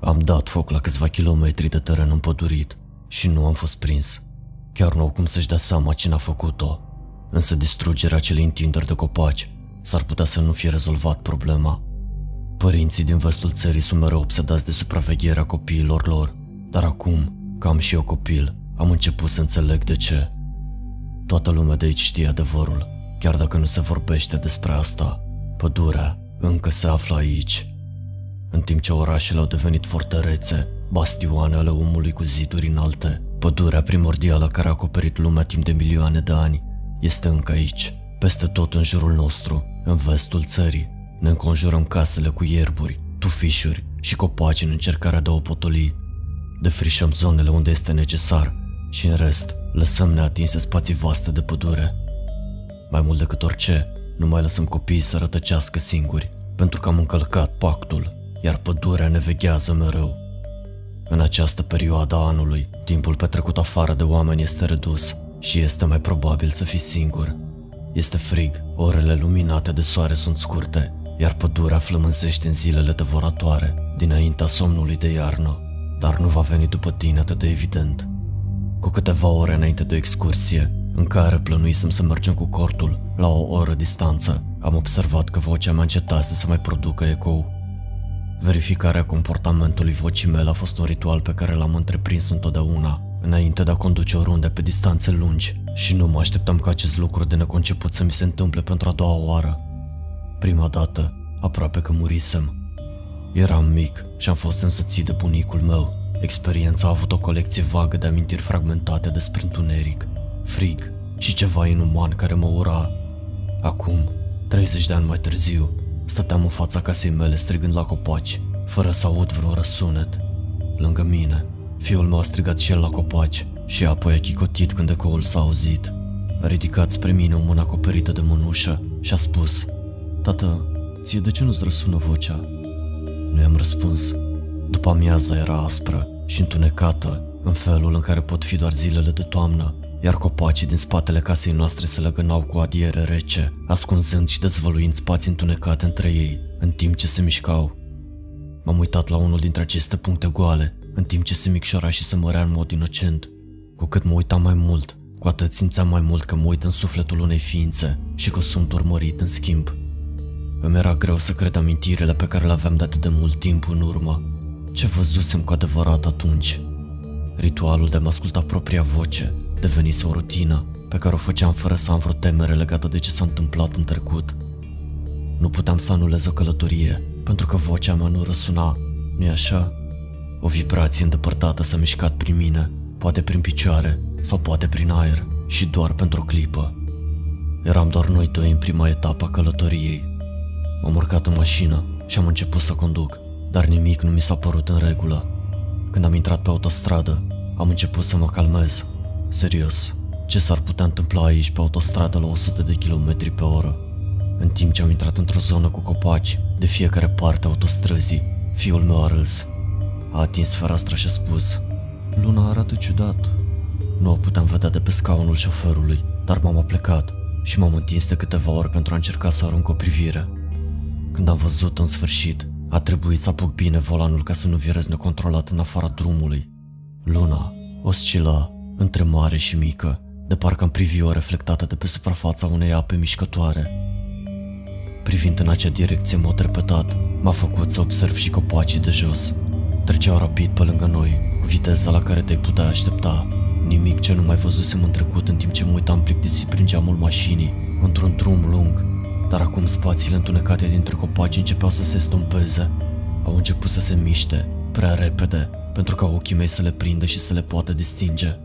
Am dat foc la câțiva kilometri de teren împădurit și nu am fost prins. Chiar nu au cum să-și dea seama cine a făcut-o. Însă distrugerea acelei întinderi de copaci s-ar putea să nu fie rezolvat problema. Părinții din vestul țării sunt mereu obsedați de supravegherea copiilor lor, dar acum, că am și eu copil, am început să înțeleg de ce. Toată lumea de aici știe adevărul, chiar dacă nu se vorbește despre asta. Pădurea încă se află aici. În timp ce orașele au devenit fortărețe, bastioane ale omului cu ziduri înalte, pădurea primordială care a acoperit lumea timp de milioane de ani este încă aici, peste tot în jurul nostru, în vestul țării. Ne înconjurăm casele cu ierburi, tufișuri și copaci în încercarea de a o potoli. Defrișăm zonele unde este necesar și în rest lăsăm neatinse spații vaste de pădure. Mai mult decât orice, nu mai lăsăm copiii să rătăcească singuri, pentru că am încălcat pactul, iar pădurea ne veghează mereu. În această perioadă a anului, timpul petrecut afară de oameni este redus și este mai probabil să fii singur. Este frig, orele luminate de soare sunt scurte, iar pădurea flămânzește în zilele devoratoare, dinaintea somnului de iarnă, dar nu va veni după tine atât de evident. Cu câteva ore înainte de o excursie, în care plănuisem să mergem cu cortul la o oră distanță, am observat că vocea mea încetase să mai producă ecou. Verificarea comportamentului vocii mele a fost un ritual pe care l-am întreprins întotdeauna, înainte de a conduce oriunde pe distanțe lungi și nu mă așteptam ca acest lucru de neconceput să mi se întâmple pentru a doua oară. Prima dată, aproape că murisem. Eram mic și am fost însoțit de bunicul meu. Experiența a avut o colecție vagă de amintiri fragmentate despre întuneric, frig și ceva inuman care mă ura. Acum, 30 de ani mai târziu, stăteam în fața casei mele strigând la copaci, fără să aud vreun răsunet. Lângă mine, fiul meu a strigat și el la copaci și apoi a chicotit când ecoul s-a auzit. A ridicat spre mine o mână acoperită de mânușă și a spus Tată, ție de ce nu-ți răsună vocea? Nu i-am răspuns. După amiaza era aspră și întunecată, în felul în care pot fi doar zilele de toamnă, iar copacii din spatele casei noastre se legănau cu adiere rece, ascunzând și dezvăluind spații întunecate între ei, în timp ce se mișcau. M-am uitat la unul dintre aceste puncte goale, în timp ce se micșora și se mărea în mod inocent. Cu cât mă uitam mai mult, cu atât simțeam mai mult că mă uit în sufletul unei ființe și că sunt urmărit în schimb. Îmi era greu să cred amintirile pe care le aveam de atât de mult timp în urmă. Ce văzusem cu adevărat atunci? Ritualul de a-mi asculta propria voce devenise o rutină pe care o făceam fără să am vreo temere legată de ce s-a întâmplat în trecut. Nu puteam să anulez o călătorie, pentru că vocea mea nu răsuna, nu-i așa? O vibrație îndepărtată s-a mișcat prin mine, poate prin picioare sau poate prin aer și doar pentru o clipă. Eram doar noi doi în prima etapă a călătoriei M-am urcat în mașină și am început să conduc, dar nimic nu mi s-a părut în regulă. Când am intrat pe autostradă, am început să mă calmez. Serios, ce s-ar putea întâmpla aici pe autostradă la 100 de km pe oră? În timp ce am intrat într-o zonă cu copaci, de fiecare parte a autostrăzii, fiul meu a râs. A atins fereastra și a spus, Luna arată ciudat. Nu o puteam vedea de pe scaunul șoferului, dar m-am aplecat și m-am întins de câteva ori pentru a încerca să arunc o privire. Când am văzut în sfârșit, a trebuit să apuc bine volanul ca să nu virez necontrolat în afara drumului. Luna oscila între mare și mică, de parcă am privi o reflectată de pe suprafața unei ape mișcătoare. Privind în acea direcție în mod repetat, m-a făcut să observ și copacii de jos. Treceau rapid pe lângă noi, cu viteza la care te-ai putea aștepta. Nimic ce nu mai văzusem în trecut în timp ce mă uitam plictisit prin geamul mașinii, într-un drum lung, dar acum spațiile întunecate dintre copaci începeau să se stompeze. Au început să se miște, prea repede, pentru ca ochii mei să le prindă și să le poată distinge.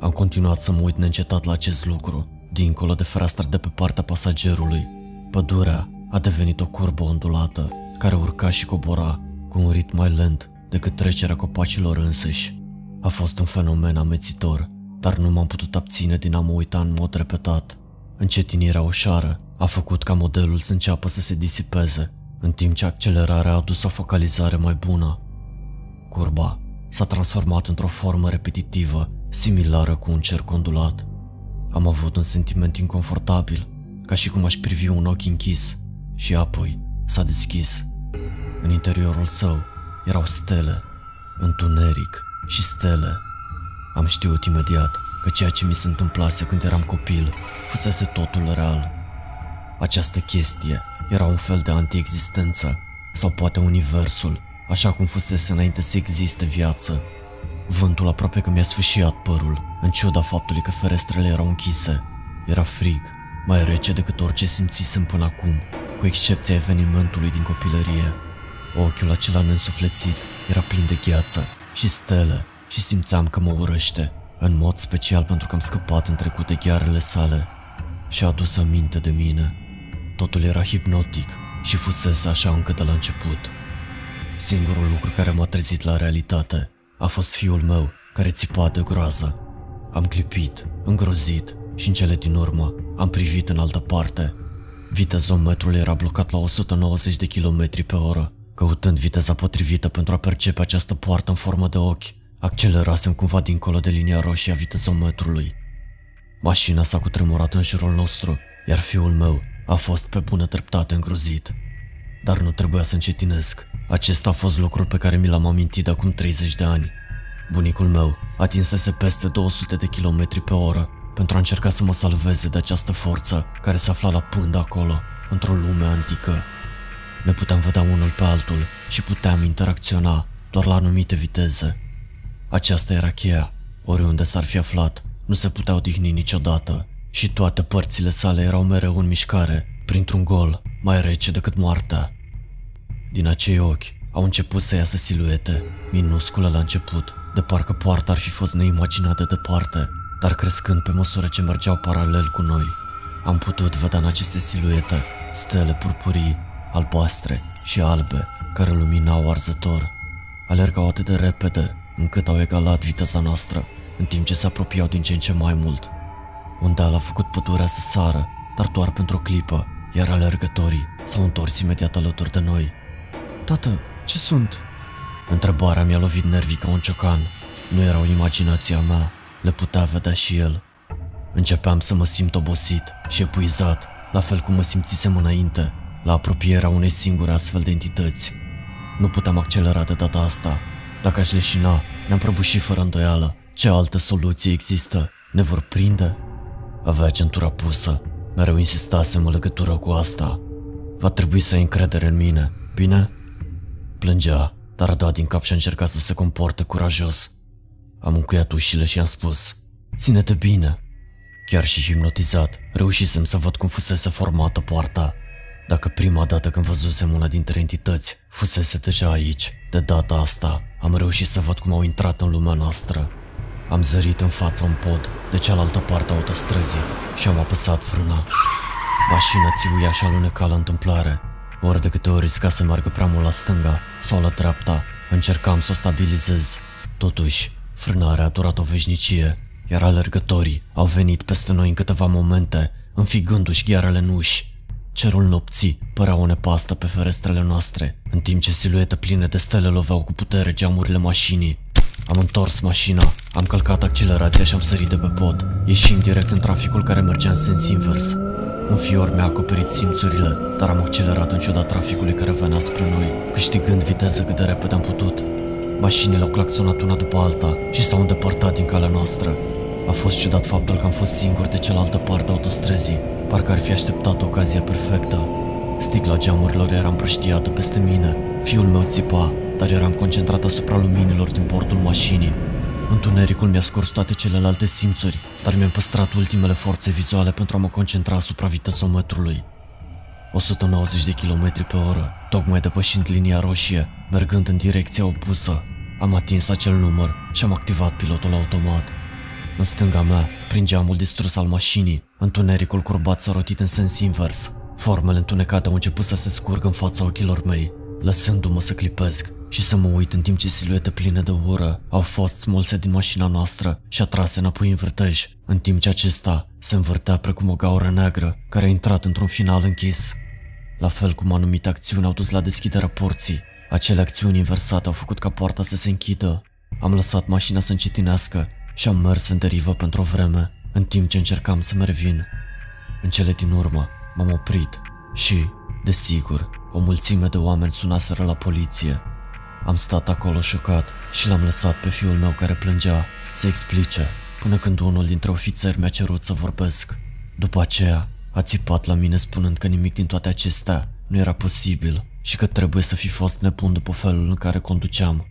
Am continuat să mă uit neîncetat la acest lucru, dincolo de fereastra de pe partea pasagerului. Pădurea a devenit o curbă ondulată, care urca și cobora cu un ritm mai lent decât trecerea copacilor însăși. A fost un fenomen amețitor, dar nu m-am putut abține din a mă uita în mod repetat. Încetinirea ușoară a făcut ca modelul să înceapă să se disipeze, în timp ce accelerarea a adus o focalizare mai bună. Curba s-a transformat într-o formă repetitivă, similară cu un cerc ondulat. Am avut un sentiment inconfortabil, ca și cum aș privi un ochi închis, și apoi s-a deschis. În interiorul său erau stele, întuneric și stele. Am știut imediat că ceea ce mi se întâmplase când eram copil fusese totul real. Această chestie era un fel de antiexistență sau poate universul, așa cum fusese înainte să existe viață. Vântul aproape că mi-a sfâșiat părul, în ciuda faptului că ferestrele erau închise. Era frig, mai rece decât orice simțisem până acum, cu excepția evenimentului din copilărie. Ochiul acela neînsuflețit era plin de gheață și stele și simțeam că mă urăște, în mod special pentru că am scăpat în trecut de ghearele sale și a adus aminte de mine. Totul era hipnotic și fusese așa încă de la început. Singurul lucru care m-a trezit la realitate a fost fiul meu care țipa de groază. Am clipit, îngrozit și în cele din urmă am privit în altă parte. Vitezometrul era blocat la 190 de km pe oră. Căutând viteza potrivită pentru a percepe această poartă în formă de ochi, accelerasem cumva dincolo de linia roșie a vitezometrului. Mașina s-a cutremurat în jurul nostru, iar fiul meu a fost pe bună dreptate îngrozit. Dar nu trebuia să încetinesc. Acesta a fost lucrul pe care mi l-am amintit de acum 30 de ani. Bunicul meu atinsese peste 200 de km pe oră pentru a încerca să mă salveze de această forță care se afla la pândă acolo, într-o lume antică. Ne puteam vedea unul pe altul și puteam interacționa doar la anumite viteze. Aceasta era cheia. Oriunde s-ar fi aflat, nu se putea odihni niciodată și toate părțile sale erau mereu în mișcare, printr-un gol mai rece decât moartea. Din acei ochi au început să iasă siluete, minuscule la început, de parcă poarta ar fi fost neimaginată de departe, dar crescând pe măsură ce mergeau paralel cu noi. Am putut vedea în aceste siluete stele purpurii, albastre și albe, care luminau arzător. Alergau atât de repede, încât au egalat viteza noastră, în timp ce se apropiau din ce în ce mai mult. Un deal a făcut pădurea să sară, dar doar pentru o clipă, iar alergătorii s-au întors imediat alături de noi. Tată, ce sunt? Întrebarea mi-a lovit nervii ca un ciocan. Nu era o imaginație a mea, le putea vedea și el. Începeam să mă simt obosit și epuizat, la fel cum mă simțisem înainte, la apropierea unei singure astfel de entități. Nu puteam accelera de data asta. Dacă aș leșina, ne-am prăbușit fără îndoială. Ce altă soluție există? Ne vor prinde? Avea centura pusă. Mereu insistasem în legătură cu asta. Va trebui să ai încredere în mine, bine? Plângea, dar a dat din cap și a încercat să se comporte curajos. Am încuiat ușile și am spus, ține-te bine. Chiar și hipnotizat, reușisem să văd cum fusese formată poarta. Dacă prima dată când văzusem una dintre entități fusese deja aici, de data asta am reușit să văd cum au intrat în lumea noastră. Am zărit în fața un pod de cealaltă parte a autostrăzii și am apăsat frâna. Mașina țiuia și aluneca la întâmplare. Ori de câte ori risca să meargă prea mult la stânga sau la dreapta, încercam să o stabilizez. Totuși, frânarea a durat o veșnicie, iar alergătorii au venit peste noi în câteva momente, înfigându-și ghearele în uși. Cerul nopții părea o nepastă pe ferestrele noastre, în timp ce siluete pline de stele loveau cu putere geamurile mașinii. Am întors mașina, am călcat accelerația și am sărit de pe pod. Ieșim direct în traficul care mergea în sens invers. Un fior mi-a acoperit simțurile, dar am accelerat în ciuda traficului care venea spre noi, câștigând viteză cât de repede am putut. Mașinile au claxonat una după alta și s-au îndepărtat din calea noastră. A fost ciudat faptul că am fost singur de cealaltă parte a autostrăzii, parcă ar fi așteptat ocazia perfectă. Sticla geamurilor era împrăștiată peste mine, fiul meu țipa, dar eram concentrat asupra luminilor din portul mașinii. Întunericul mi-a scurs toate celelalte simțuri, dar mi-am păstrat ultimele forțe vizuale pentru a mă concentra asupra vitezometrului. 190 de km pe oră, tocmai depășind linia roșie, mergând în direcția opusă. Am atins acel număr și am activat pilotul automat. În stânga mea, prin geamul distrus al mașinii, întunericul curbat s-a rotit în sens invers. Formele întunecate au început să se scurgă în fața ochilor mei, lăsându-mă să clipesc și să mă uit în timp ce siluete pline de ură au fost smulse din mașina noastră și atrase înapoi în vârtej, în timp ce acesta se învârtea precum o gaură neagră care a intrat într-un final închis. La fel cum anumite acțiuni au dus la deschiderea porții, acele acțiuni inversate au făcut ca poarta să se închidă. Am lăsat mașina să încetinească și am mers în derivă pentru o vreme, în timp ce încercam să mă revin. În cele din urmă, m-am oprit și, desigur, o mulțime de oameni sunaseră la poliție Am stat acolo șocat și l-am lăsat pe fiul meu care plângea să explice, până când unul dintre ofițeri mi-a cerut să vorbesc. După aceea, a țipat la mine spunând că nimic din toate acestea nu era posibil și că trebuie să fi fost nebun după felul în care conduceam.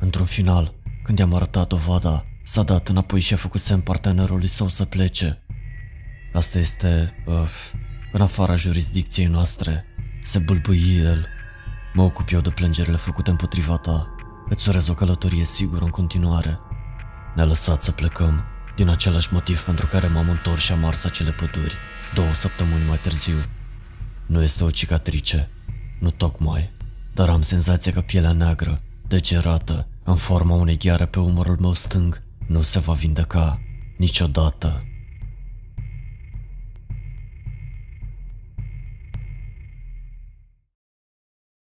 Într-un final, când i-am arătat dovada, s-a dat înapoi și a făcut semn partenerului său să plece. Asta este, uh, în afara jurisdicției noastre. Se bâlbâi el. Mă ocup eu de plângerile făcute împotriva ta. Îți urez o călătorie sigură în continuare. Ne-a lăsat să plecăm, din același motiv pentru care m-am întors și am ars acele păduri, două săptămâni mai târziu. Nu este o cicatrice, nu tocmai, dar am senzația că pielea neagră, degerată, în forma unei gheare pe umărul meu stâng, nu se va vindeca niciodată.